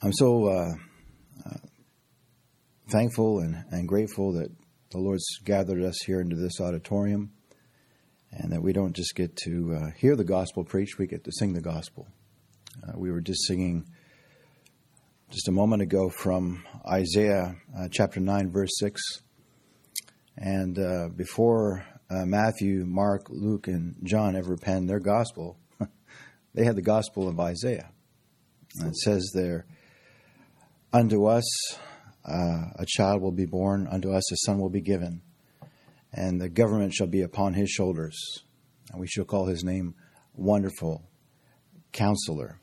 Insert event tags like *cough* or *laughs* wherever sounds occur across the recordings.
I'm so uh, uh, thankful and, and grateful that the Lord's gathered us here into this auditorium and that we don't just get to uh, hear the gospel preached, we get to sing the gospel. Uh, we were just singing just a moment ago from Isaiah uh, chapter 9, verse 6. And uh, before Matthew, Mark, Luke, and John ever penned their gospel, *laughs* they had the gospel of Isaiah. And it says there, Unto us uh, a child will be born, unto us a son will be given, and the government shall be upon his shoulders. And we shall call his name Wonderful, Counselor,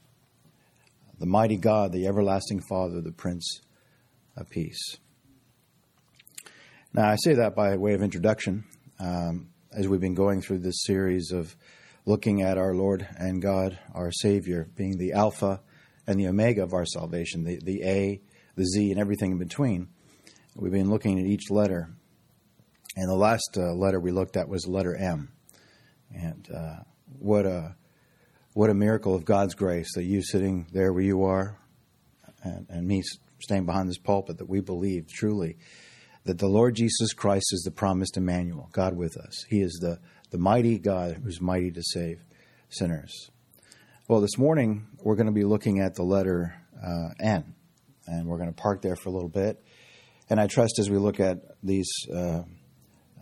the Mighty God, the Everlasting Father, the Prince of Peace. Now, I say that by way of introduction, um, as we've been going through this series of looking at our Lord and God, our Savior, being the Alpha and the omega of our salvation, the, the A, the Z, and everything in between. We've been looking at each letter. And the last uh, letter we looked at was letter M. And uh, what a what a miracle of God's grace that you sitting there where you are, and, and me staying behind this pulpit, that we believe truly that the Lord Jesus Christ is the promised Emmanuel, God with us. He is the, the mighty God who's mighty to save sinners. Well, this morning we're going to be looking at the letter uh, N, and we're going to park there for a little bit. And I trust as we look at these uh,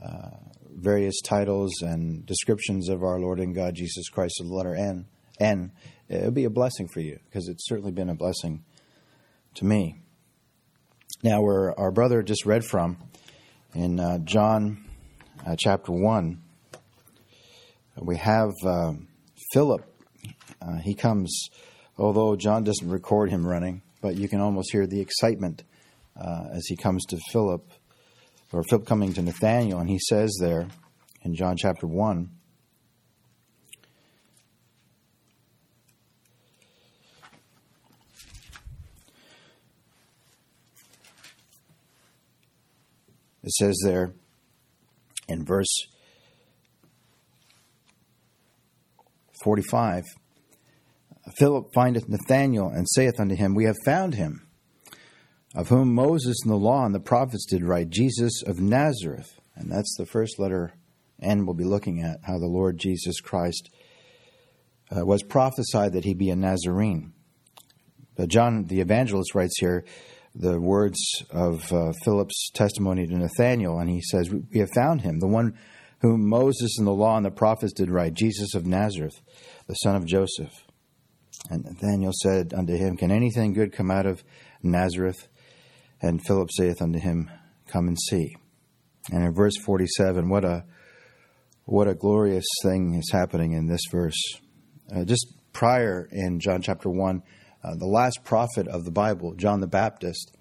uh, various titles and descriptions of our Lord and God Jesus Christ, of the letter N, N, it'll be a blessing for you because it's certainly been a blessing to me. Now, where our brother just read from in uh, John uh, chapter one, we have um, Philip uh, he comes, although John doesn't record him running, but you can almost hear the excitement uh, as he comes to Philip, or Philip coming to Nathanael, and he says there in John chapter 1, It says there in verse 45 Philip findeth Nathanael and saith unto him, We have found him, of whom Moses and the law and the prophets did write, Jesus of Nazareth. And that's the first letter N we'll be looking at, how the Lord Jesus Christ uh, was prophesied that he be a Nazarene. But John the evangelist writes here the words of uh, Philip's testimony to Nathanael, and he says, We have found him, the one whom Moses and the law and the prophets did write, Jesus of Nazareth, the son of Joseph. And Nathanael said unto him, Can anything good come out of Nazareth? And Philip saith unto him, Come and see. And in verse 47, what a what a glorious thing is happening in this verse. Uh, just prior in John chapter 1, uh, the last prophet of the Bible, John the Baptist,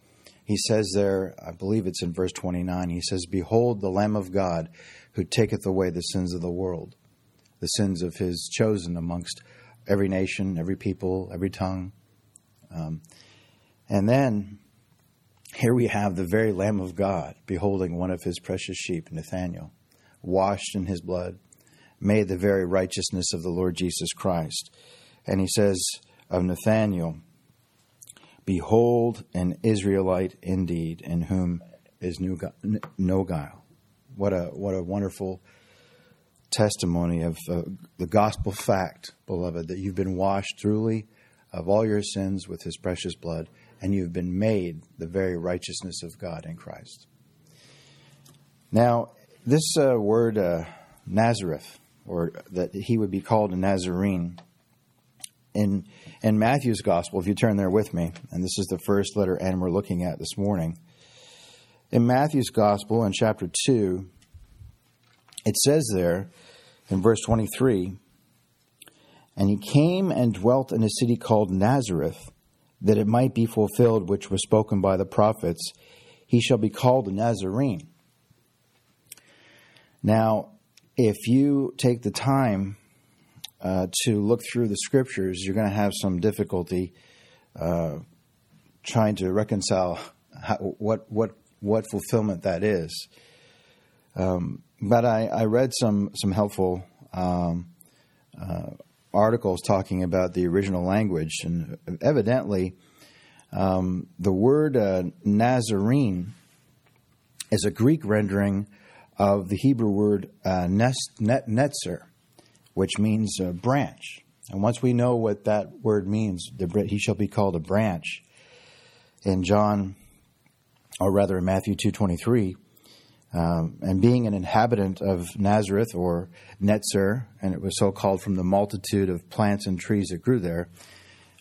he says there, I believe it's in verse 29, he says, Behold the Lamb of God who taketh away the sins of the world, the sins of his chosen amongst every nation, every people, every tongue. Um, and then here we have the very Lamb of God beholding one of his precious sheep, Nathanael, washed in his blood, made the very righteousness of the Lord Jesus Christ. And he says of Nathanael, Behold an Israelite indeed, in whom is no guile. What a what a wonderful testimony of uh, the gospel fact, beloved, that you've been washed truly of all your sins with his precious blood, and you've been made the very righteousness of God in Christ. Now, this uh, word uh, Nazareth, or that he would be called a Nazarene, in in Matthew's gospel, if you turn there with me, and this is the first letter N we're looking at this morning. In Matthew's gospel, in chapter 2, it says there in verse 23 And he came and dwelt in a city called Nazareth, that it might be fulfilled which was spoken by the prophets, he shall be called a Nazarene. Now, if you take the time uh, to look through the scriptures, you're going to have some difficulty uh, trying to reconcile how, what what what fulfillment that is. Um, but I, I, read some some helpful um, uh, articles talking about the original language, and evidently, Um, the word uh, Nazarene is a Greek rendering of the Hebrew word uh, net, netzer, which means branch. And once we know what that word means, the, he shall be called a branch. In John, or rather in Matthew two twenty three, um, and being an inhabitant of Nazareth or Netzer, and it was so called from the multitude of plants and trees that grew there,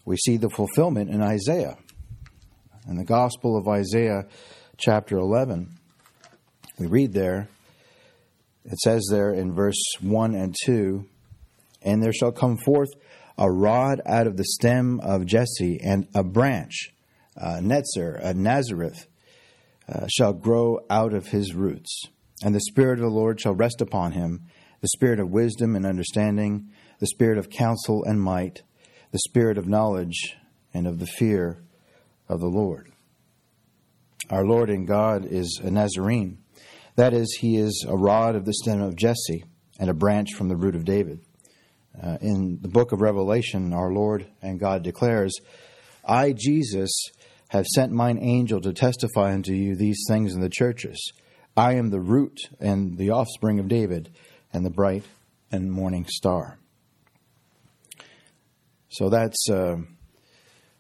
we see the fulfillment in Isaiah. In the Gospel of Isaiah, chapter 11, we read there, it says there in verse 1 and 2 And there shall come forth a rod out of the stem of Jesse, and a branch, uh, Netzer, a Nazareth, uh, shall grow out of his roots. And the Spirit of the Lord shall rest upon him the Spirit of wisdom and understanding, the Spirit of counsel and might, the Spirit of knowledge and of the fear of the Lord. Our Lord and God is a Nazarene. That is, he is a rod of the stem of Jesse and a branch from the root of David. Uh, in the book of Revelation, our Lord and God declares, I, Jesus, have sent mine angel to testify unto you these things in the churches. I am the root and the offspring of David, and the bright and morning star. So that's uh,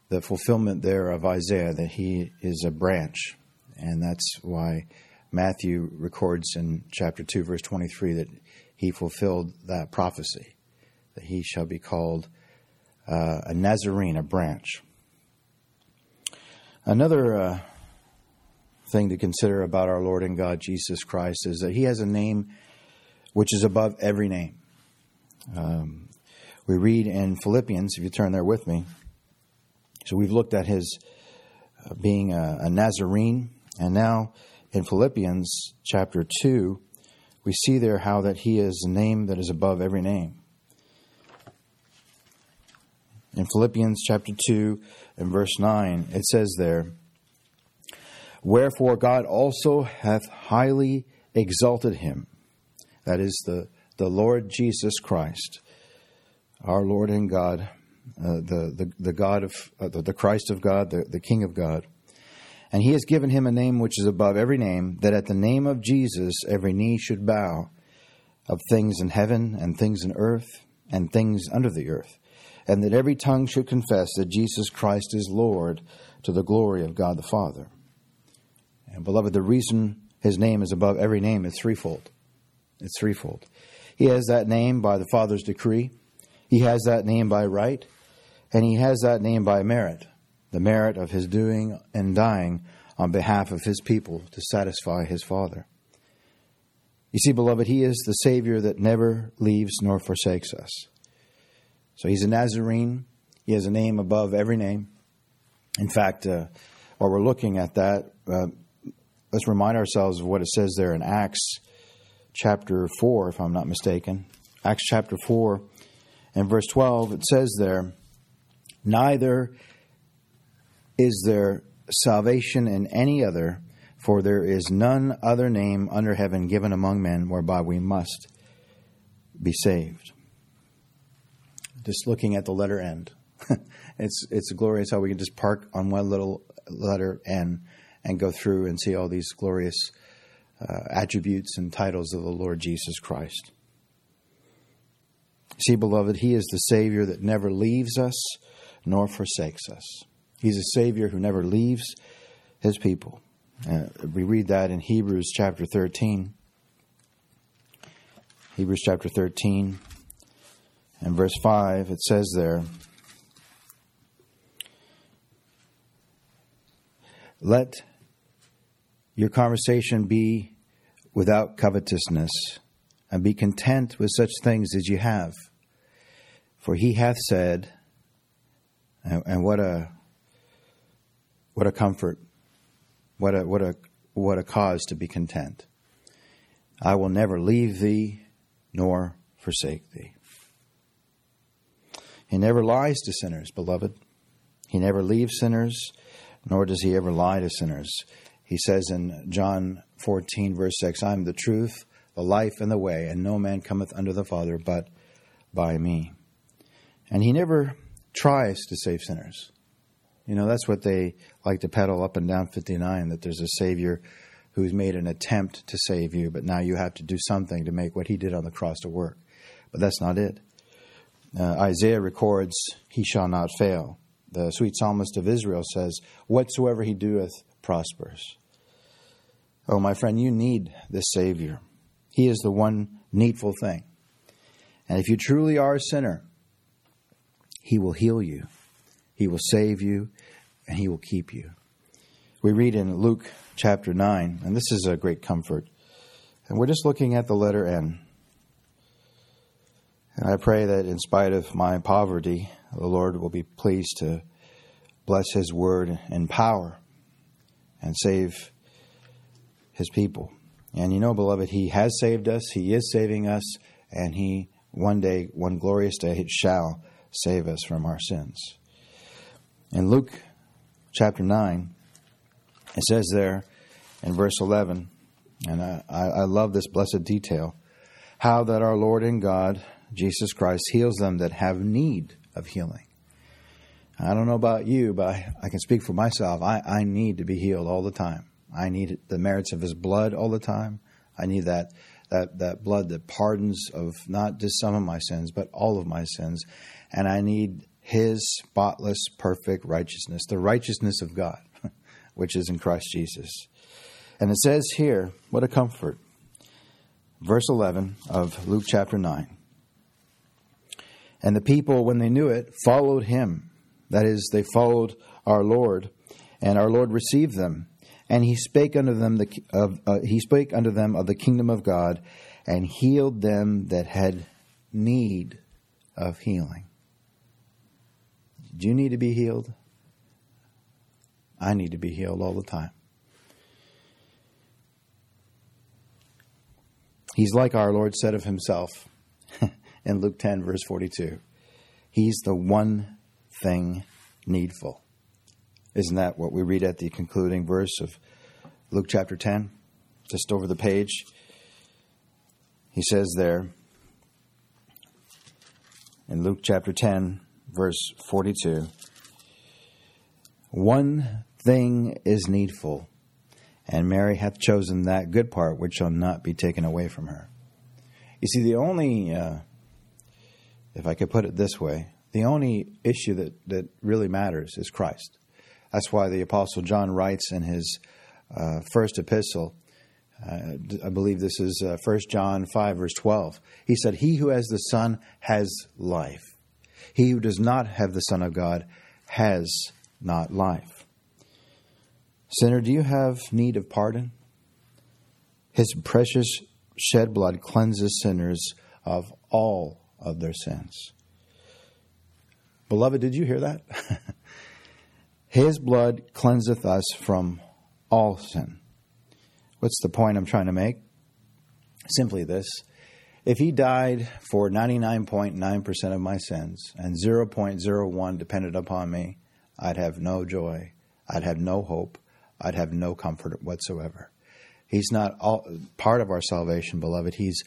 the fulfillment there of Isaiah that he is a branch. And that's why Matthew records in chapter 2, verse 23, that he fulfilled that prophecy, that he shall be called uh, a Nazarene, a branch. Another uh, thing to consider about our Lord and God Jesus Christ is that He has a name which is above every name. Um, we read in Philippians, if you turn there with me. So we've looked at His uh, being a, a Nazarene, and now in Philippians chapter 2, we see there how that He is a name that is above every name. In Philippians chapter 2 and verse 9, it says there, Wherefore God also hath highly exalted him, that is, the, the Lord Jesus Christ, our Lord and God, uh, the, the, the God of uh, the, the Christ of God, the, the King of God. And he has given him a name which is above every name, that at the name of Jesus every knee should bow, of things in heaven and things in earth and things under the earth and that every tongue should confess that Jesus Christ is Lord to the glory of God the Father. And beloved, the reason his name is above every name is threefold. It's threefold. He has that name by the Father's decree, he has that name by right, and he has that name by merit, the merit of his doing and dying on behalf of his people to satisfy his Father. You see, beloved, he is the Savior that never leaves nor forsakes us. So he's a Nazarene. He has a name above every name. In fact, uh, while we're looking at that, uh, let's remind ourselves of what it says there in Acts chapter 4, if I'm not mistaken. Acts chapter 4 and verse 12, it says there, Neither is there salvation in any other, for there is none other name under heaven given among men whereby we must be saved just looking at the letter N. *laughs* it's it's glorious how we can just park on one little letter N and go through and see all these glorious uh, attributes and titles of the Lord Jesus Christ. See, beloved, He is the Savior that never leaves us nor forsakes us. He's a Savior who never leaves His people. Uh, we read that in Hebrews chapter 13. Hebrews chapter 13 and verse 5, it says there, Let your conversation be without covetousness, and be content with such things as you have. For he hath said, and, and what a what a comfort, what a what a what a cause to be content. I will never leave thee nor forsake thee. He never lies to sinners, beloved. He never leaves sinners, nor does he ever lie to sinners. He says in John 14, verse 6, I am the truth, the life, and the way, and no man cometh unto the Father but by me. And he never tries to save sinners. You know, that's what they like to peddle up and down 59 that there's a Savior who's made an attempt to save you, but now you have to do something to make what he did on the cross to work. But that's not it. Uh, Isaiah records, He shall not fail. The sweet psalmist of Israel says, Whatsoever he doeth prospers. Oh, my friend, you need this Savior. He is the one needful thing. And if you truly are a sinner, He will heal you, He will save you, and He will keep you. We read in Luke chapter 9, and this is a great comfort. And we're just looking at the letter N. And I pray that in spite of my poverty, the Lord will be pleased to bless His word in power and save His people. And you know, beloved, He has saved us, He is saving us, and He one day, one glorious day, shall save us from our sins. In Luke chapter 9, it says there in verse 11, and I, I love this blessed detail, how that our Lord and God, Jesus Christ, heals them that have need of healing. I don't know about you, but I, I can speak for myself. I, I need to be healed all the time. I need the merits of His blood all the time. I need that that that blood that pardons of not just some of my sins, but all of my sins, and I need His spotless, perfect righteousness, the righteousness of God, *laughs* which is in Christ Jesus. And it says here, what a comfort. Verse 11 of Luke chapter 9. And the people, when they knew it, followed him that is, they followed our Lord, and our Lord received them. And he spake unto them the, of uh, he spake unto them of the kingdom of God, and healed them that had need of healing. Do you need to be healed? I need to be healed all the time. He's like our Lord said of himself *laughs* in Luke 10, verse 42. He's the one thing needful. Isn't that what we read at the concluding verse of Luke chapter 10? Just over the page. He says there in Luke chapter 10, verse 42 One thing is needful, and Mary hath chosen that good part which shall not be taken away from her. You see, the only, uh, if I could put it this way, the only issue that, that really matters is Christ. That's why the Apostle John writes in his uh, first epistle, uh, I believe this is uh, 1 John 5, verse 12. He said, He who has the Son has life. He who does not have the Son of God has not life. Sinner, do you have need of pardon? His precious shed blood cleanses sinners of all of their sins. Beloved, did you hear that? *laughs* His blood cleanseth us from all sin. What's the point I'm trying to make? Simply this. If he died for 99.9% of my sins and 0.01 depended upon me, I'd have no joy. I'd have no hope. I'd have no comfort whatsoever. He's not all, part of our salvation, beloved. He's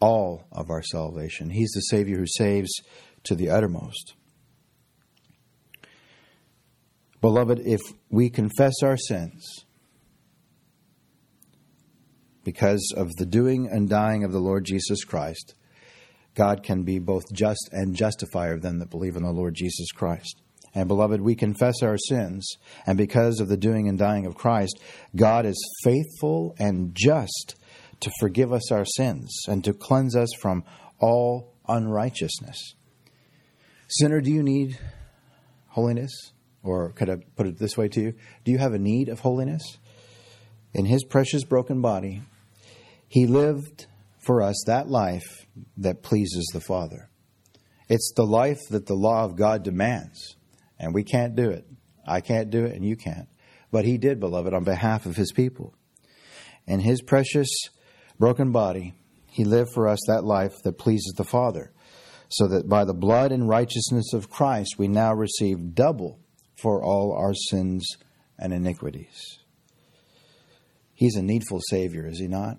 all of our salvation. He's the Savior who saves to the uttermost. Beloved, if we confess our sins because of the doing and dying of the Lord Jesus Christ, God can be both just and justifier of them that believe in the Lord Jesus Christ. And beloved, we confess our sins, and because of the doing and dying of Christ, God is faithful and just to forgive us our sins and to cleanse us from all unrighteousness. Sinner, do you need holiness? Or could I put it this way to you? Do you have a need of holiness? In his precious broken body, he lived for us that life that pleases the Father. It's the life that the law of God demands, and we can't do it. I can't do it, and you can't. But he did, beloved, on behalf of his people. In his precious broken body, he lived for us that life that pleases the Father, so that by the blood and righteousness of Christ we now receive double for all our sins and iniquities. He's a needful Savior, is he not?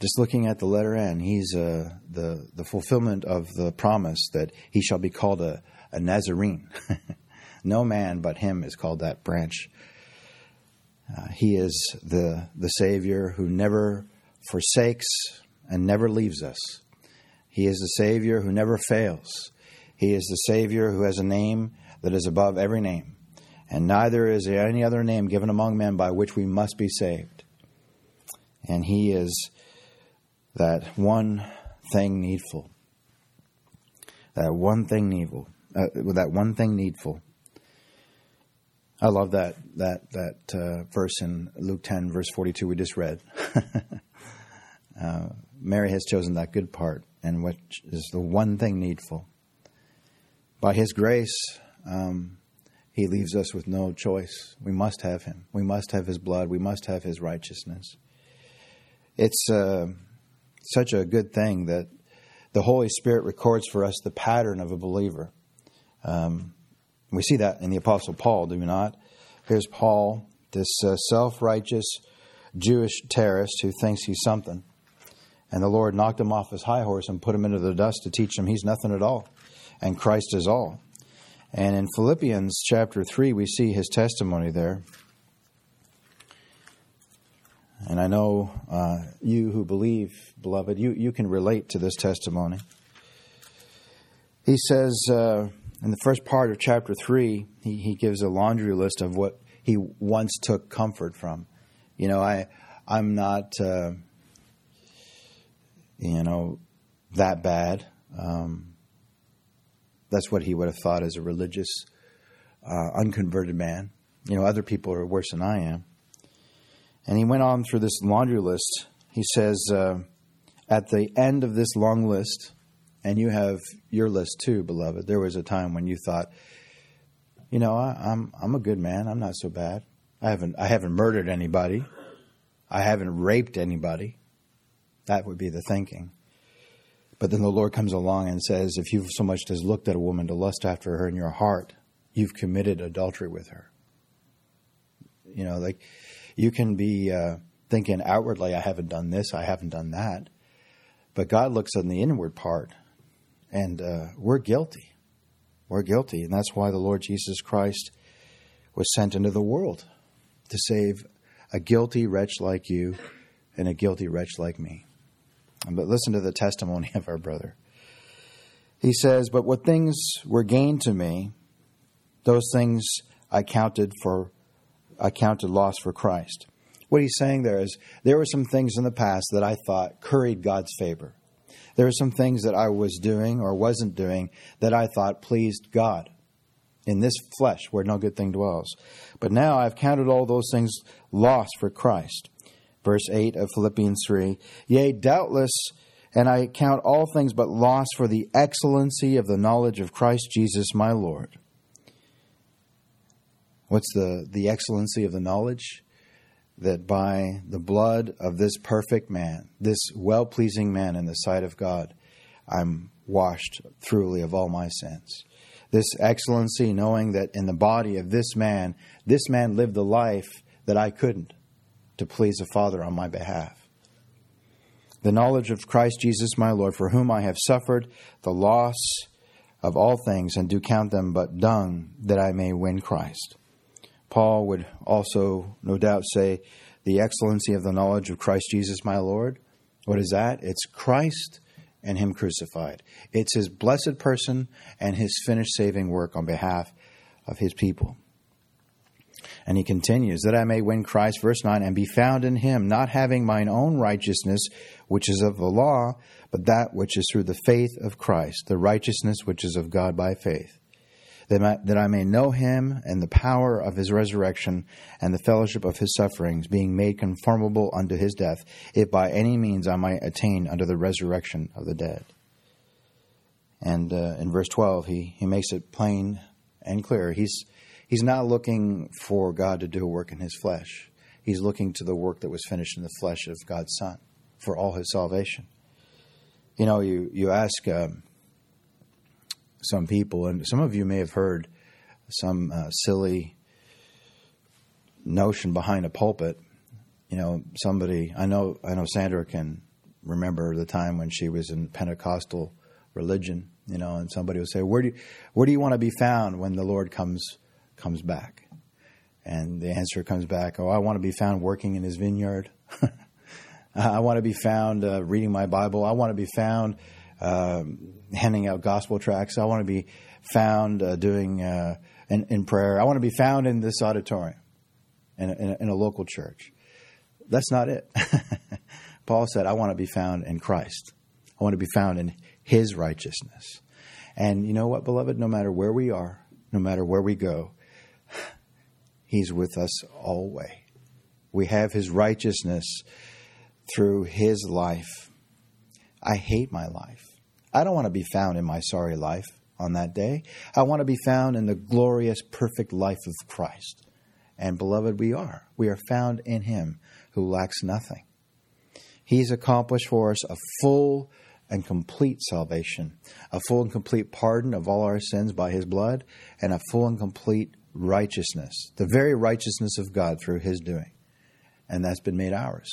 Just looking at the letter N, he's uh, the, the fulfillment of the promise that he shall be called a, a Nazarene. *laughs* no man but him is called that branch. Uh, he is the, the Savior who never forsakes and never leaves us. He is the Savior who never fails. He is the Savior who has a name that is above every name. And neither is there any other name given among men by which we must be saved. And He is that one thing needful. That one thing needful. Uh, that one thing needful. I love that that that uh, verse in Luke ten, verse forty two we just read. *laughs* uh, Mary has chosen that good part, and which is the one thing needful. By His grace, um, He leaves us with no choice. We must have Him. We must have His blood. We must have His righteousness. It's uh, such a good thing that the Holy Spirit records for us the pattern of a believer. Um, we see that in the Apostle Paul, do we not? Here's Paul, this uh, self righteous Jewish terrorist who thinks he's something. And the Lord knocked him off his high horse and put him into the dust to teach him he's nothing at all. And Christ is all. And in Philippians chapter 3, we see his testimony there. And I know uh, you who believe, beloved, you, you can relate to this testimony. He says uh, in the first part of chapter 3, he, he gives a laundry list of what he once took comfort from. You know, I, I'm not, uh, you know, that bad. Um, that's what he would have thought as a religious, uh, unconverted man. You know, other people are worse than I am. And he went on through this laundry list. He says, uh, at the end of this long list, and you have your list too, beloved, there was a time when you thought, you know, I, I'm I'm a good man. I'm not so bad. I haven't I haven't murdered anybody. I haven't raped anybody. That would be the thinking. But then the Lord comes along and says, if you've so much as looked at a woman to lust after her in your heart, you've committed adultery with her. You know, like you can be uh, thinking outwardly, I haven't done this, I haven't done that. But God looks on the inward part, and uh, we're guilty. We're guilty. And that's why the Lord Jesus Christ was sent into the world to save a guilty wretch like you and a guilty wretch like me. But listen to the testimony *laughs* of our brother. He says, But what things were gained to me, those things I counted for I counted loss for Christ. What he's saying there is there were some things in the past that I thought curried God's favor. There were some things that I was doing or wasn't doing that I thought pleased God in this flesh where no good thing dwells. But now I've counted all those things lost for Christ. Verse 8 of Philippians 3 Yea, doubtless, and I count all things but loss for the excellency of the knowledge of Christ Jesus my Lord What's the, the excellency of the knowledge? That by the blood of this perfect man, this well pleasing man in the sight of God, I'm washed thoroughly of all my sins. This excellency, knowing that in the body of this man, this man lived the life that I couldn't to please the Father on my behalf. The knowledge of Christ Jesus my Lord, for whom I have suffered the loss of all things, and do count them but dung, that I may win Christ Paul would also, no doubt, say, the excellency of the knowledge of Christ Jesus my Lord. What is that? It's Christ and Him crucified. It's His blessed person and His finished saving work on behalf of His people. And he continues, that I may win Christ, verse 9, and be found in him, not having mine own righteousness, which is of the law, but that which is through the faith of Christ, the righteousness which is of God by faith that I may know him and the power of his resurrection and the fellowship of his sufferings, being made conformable unto his death, if by any means I might attain unto the resurrection of the dead. And uh, in verse 12, he, he makes it plain and clear. He's, he's not looking for God to do a work in his flesh, he's looking to the work that was finished in the flesh of God's Son for all his salvation. You know, you, you ask. Um, some people, and some of you may have heard some uh, silly notion behind a pulpit. You know, somebody I know I know Sandra can remember the time when she was in Pentecostal religion you know, and somebody would say, "Where do you, where do you want to be found when the Lord comes comes back?" And the answer comes back, "Oh, I want to be found working in His vineyard. *laughs* I want to be found uh, reading my Bible. I want to be found um, handing out gospel tracts. I want to be found uh, doing uh, in, in, prayer. I want to be found in this auditorium, in a, in a, in a local church." That's not it. *laughs* Paul said, "I want to be found in Christ. I want to be found in his righteousness. And you know what, beloved? No matter where we are, no matter where we go, *sighs* He's with us always. We have His righteousness through His life. I hate my life. I don't want to be found in my sorry life on that day. I want to be found in the glorious, perfect life of Christ. And beloved, we are. We are found in Him who lacks nothing. He's accomplished for us a full and complete salvation, a full and complete pardon of all our sins by his blood, and a full and complete righteousness, the very righteousness of God through his doing. And that's been made ours.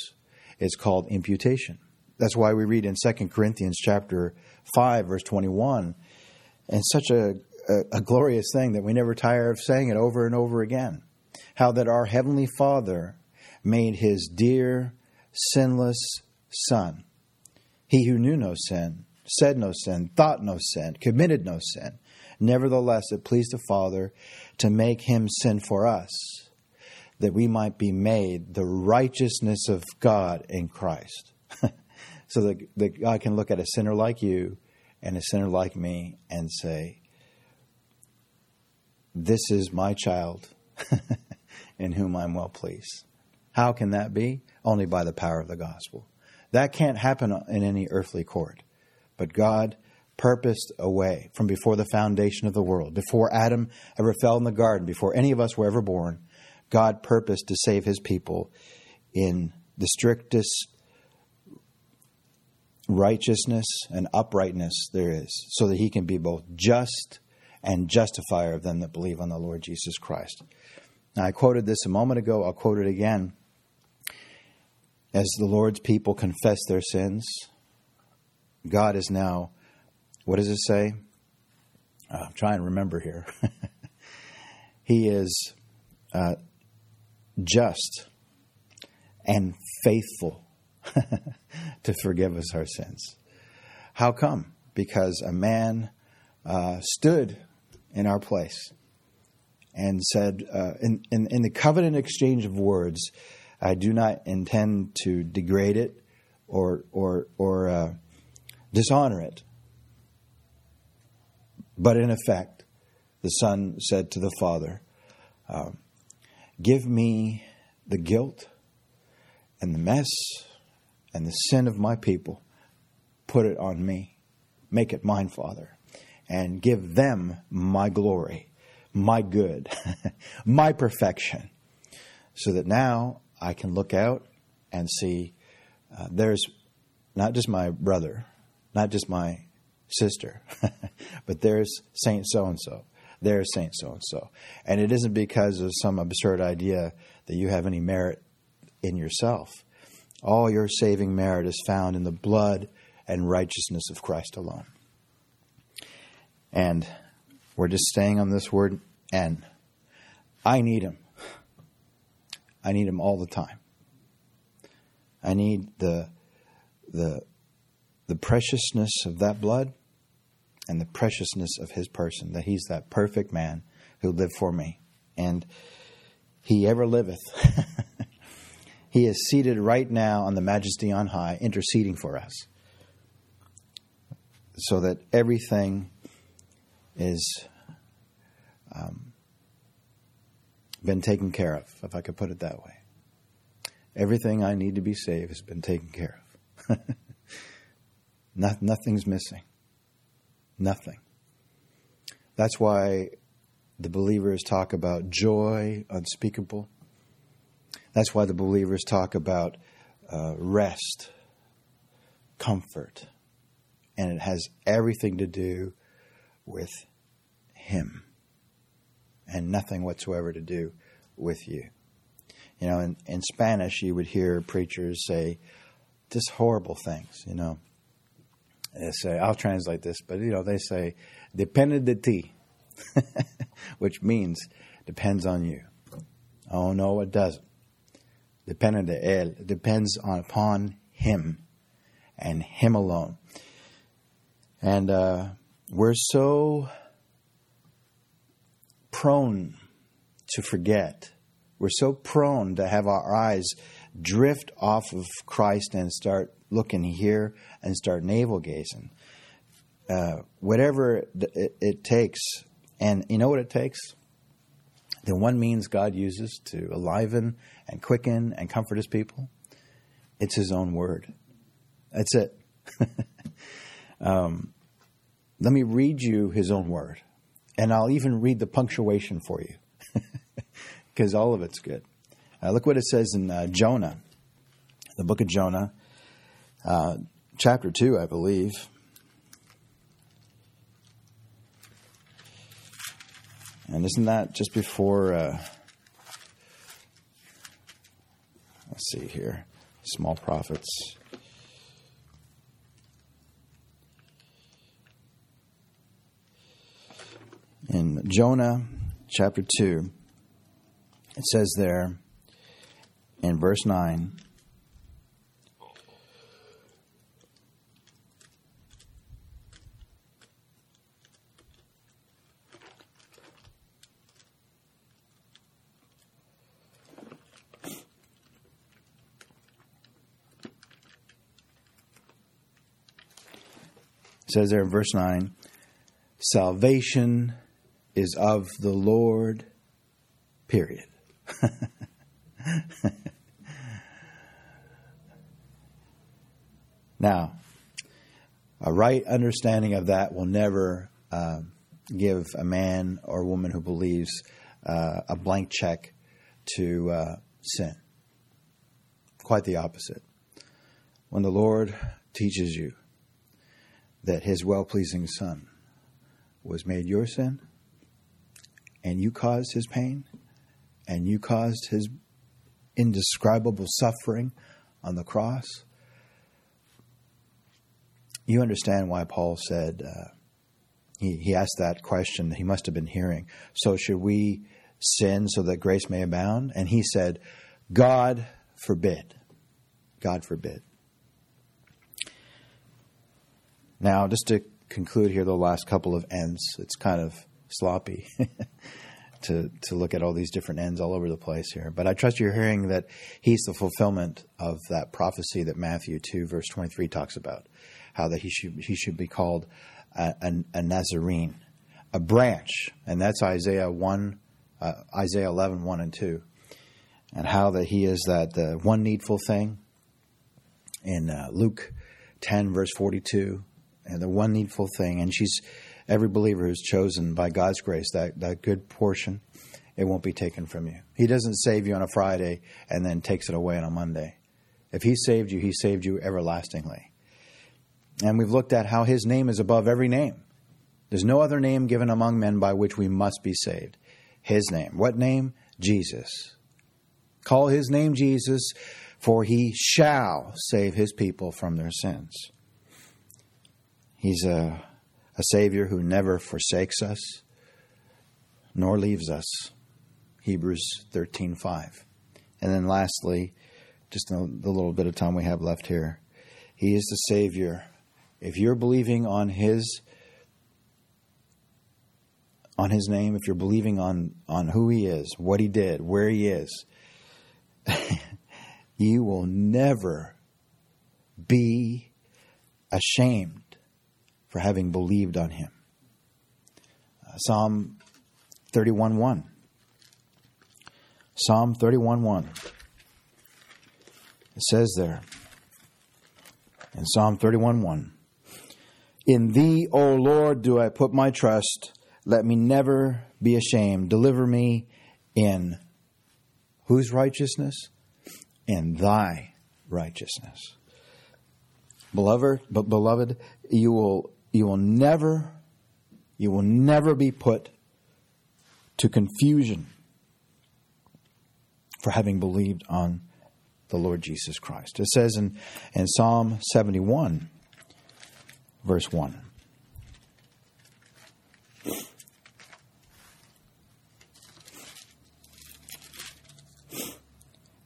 It's called imputation. That's why we read in 2 Corinthians chapter 5 verse 21 and such a, a, a glorious thing that we never tire of saying it over and over again. How that our heavenly Father made his dear sinless son he who knew no sin, said no sin, thought no sin, committed no sin. Nevertheless, it pleased the Father to make him sin for us, that we might be made the righteousness of God in Christ. *laughs* so that, that God can look at a sinner like you and a sinner like me and say, This is my child *laughs* in whom I'm well pleased. How can that be? Only by the power of the gospel. That can't happen in any earthly court. But God purposed a way from before the foundation of the world, before Adam ever fell in the garden, before any of us were ever born. God purposed to save his people in the strictest righteousness and uprightness there is, so that he can be both just and justifier of them that believe on the Lord Jesus Christ. Now, I quoted this a moment ago, I'll quote it again as the Lord's people confess their sins, God is now, what does it say? Uh, I'm trying to remember here. *laughs* he is uh, just and faithful *laughs* to forgive us our sins. How come? Because a man uh, stood in our place and said, uh, in, in, in the covenant exchange of words, I do not intend to degrade it or or or uh, dishonor it. But in effect, the son said to the father, uh, "Give me the guilt and the mess and the sin of my people. Put it on me. Make it mine, Father, and give them my glory, my good, *laughs* my perfection." So that now I can look out and see uh, there's not just my brother, not just my sister, *laughs* but there's Saint so and so. There's Saint so and so. And it isn't because of some absurd idea that you have any merit in yourself. All your saving merit is found in the blood and righteousness of Christ alone. And we're just staying on this word, and I need him. I need him all the time. I need the the the preciousness of that blood and the preciousness of his person, that he's that perfect man who lived for me. And he ever liveth. *laughs* he is seated right now on the majesty on high, interceding for us. So that everything is um, been taken care of, if I could put it that way. Everything I need to be saved has been taken care of. *laughs* Not, nothing's missing. Nothing. That's why the believers talk about joy unspeakable. That's why the believers talk about uh, rest, comfort. And it has everything to do with Him and nothing whatsoever to do with you. You know, in, in Spanish, you would hear preachers say just horrible things, you know. they say, I'll translate this, but you know, they say, depende de ti, *laughs* which means depends on you. Oh no, it doesn't. Depende de él. It depends on, upon him and him alone. And uh, we're so prone to forget. We're so prone to have our eyes drift off of Christ and start looking here and start navel gazing. Uh, whatever it, it, takes, and you know what it takes? The one means God uses to enliven and quicken and comfort his people, it's his own word. That's it. *laughs* um, let me read you his own word, and I'll even read the punctuation for you *laughs* because all of it's good. Uh, look what it says in uh, Jonah, the book of Jonah, uh, chapter 2, I believe. And isn't that just before, uh, let's see here, small prophets. In Jonah chapter 2, it says there in verse 9, It says there in verse 9 salvation is of the Lord, period. *laughs* now, a right understanding of that will never uh, give a man or woman who believes uh, a blank check to uh, sin. Quite the opposite. When the Lord teaches you that his well pleasing Son was made your sin, and you caused his pain, and you caused his indescribable suffering on the cross, you understand why Paul said, uh, he, he asked that question he must have been hearing. So, should we sin so that grace may abound? And he said, God forbid. God forbid. Now, just to conclude here, the last couple of ends, it's kind of sloppy *laughs* to to look at all these different ends all over the place here. But I trust you're hearing that he's the fulfillment of that prophecy that Matthew two verse twenty three talks about, how that he should he should be called a, a, a Nazarene, a branch, and that's Isaiah one, uh, Isaiah 11, 1 and two, and how that he is that the one needful thing. In uh, Luke ten verse forty two, and the one needful thing, and she's every believer who's chosen by God's grace, that, that good portion, it won't be taken from you. He doesn't save you on a Friday and then takes it away on a Monday. If He saved you, He saved you everlastingly. And we've looked at how His name is above every name. There's no other name given among men by which we must be saved. His name. What name? Jesus. Call His name Jesus, for He shall save His people from their sins. He's a a Savior who never forsakes us nor leaves us. Hebrews 13:5. And then lastly, just the little bit of time we have left here, he is the Savior. If you're believing on his on his name, if you're believing on on who he is, what he did, where he is, *laughs* you will never be ashamed for having believed on him. Uh, Psalm 31:1. Psalm 31:1. It says there in Psalm 31:1, In thee, O Lord, do I put my trust. Let me never be ashamed. Deliver me in whose righteousness? In thy righteousness. Beloved, but beloved, you will you will never, you will never be put to confusion for having believed on the Lord Jesus Christ. It says in, in Psalm 71, verse 1.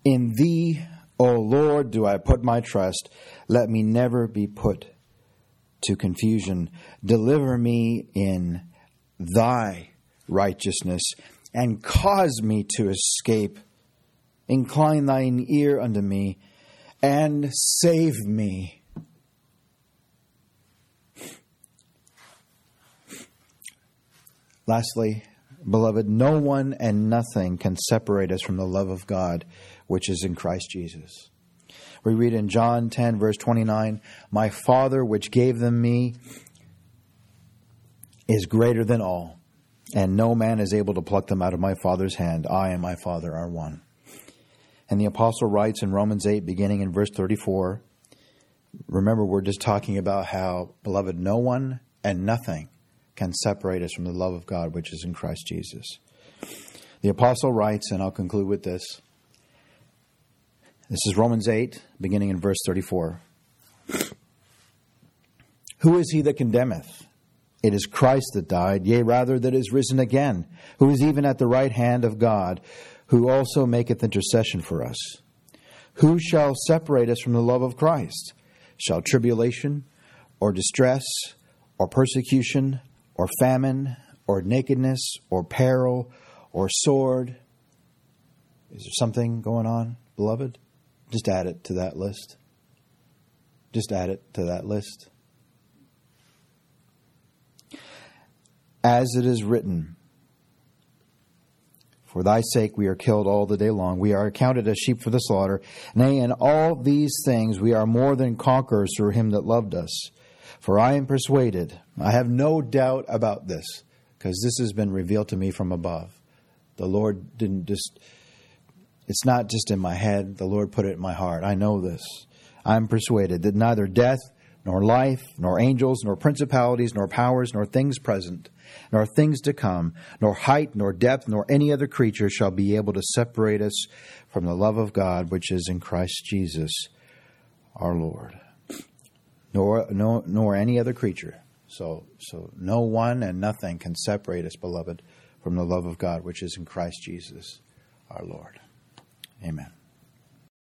In thee, O Lord, do I put my trust. Let me never be put to confusion. Deliver me in thy righteousness and cause me to escape. Incline thine ear unto me and save me. Lastly, beloved, no one and nothing can separate us from the love of God which is in Christ Jesus. We read in John 10, verse 29 My Father, which gave them me, is greater than all, and no man is able to pluck them out of my Father's hand. I and my Father are one. And the apostle writes in Romans 8, beginning in verse 34, remember, we're just talking about how, beloved, no one and nothing can separate us from the love of God which is in Christ Jesus. The apostle writes, and I'll conclude with this. This is Romans 8, beginning in verse 34. Who is he that condemneth? It is Christ that died, yea, rather that is risen again, who is even at the right hand of God, who also maketh intercession for us. Who shall separate us from the love of Christ? Shall tribulation, or distress, or persecution, or famine, or nakedness, or peril, or sword? Is there something going on, beloved? Just add it to that list. Just add it to that list. As it is written, For thy sake we are killed all the day long. We are accounted as sheep for the slaughter. Nay, in all these things we are more than conquerors through him that loved us. For I am persuaded, I have no doubt about this, because this has been revealed to me from above. The Lord didn't just it's not just in my head. The Lord put it in my heart. I know this. I'm persuaded that neither death, nor life, nor angels, nor principalities, nor powers, nor things present, nor things to come, nor height, nor depth, nor any other creature shall be able to separate us from the love of God which is in Christ Jesus our Lord. Nor, nor, nor any other creature. So, so no one and nothing can separate us, beloved, from the love of God which is in Christ Jesus our Lord. Amen.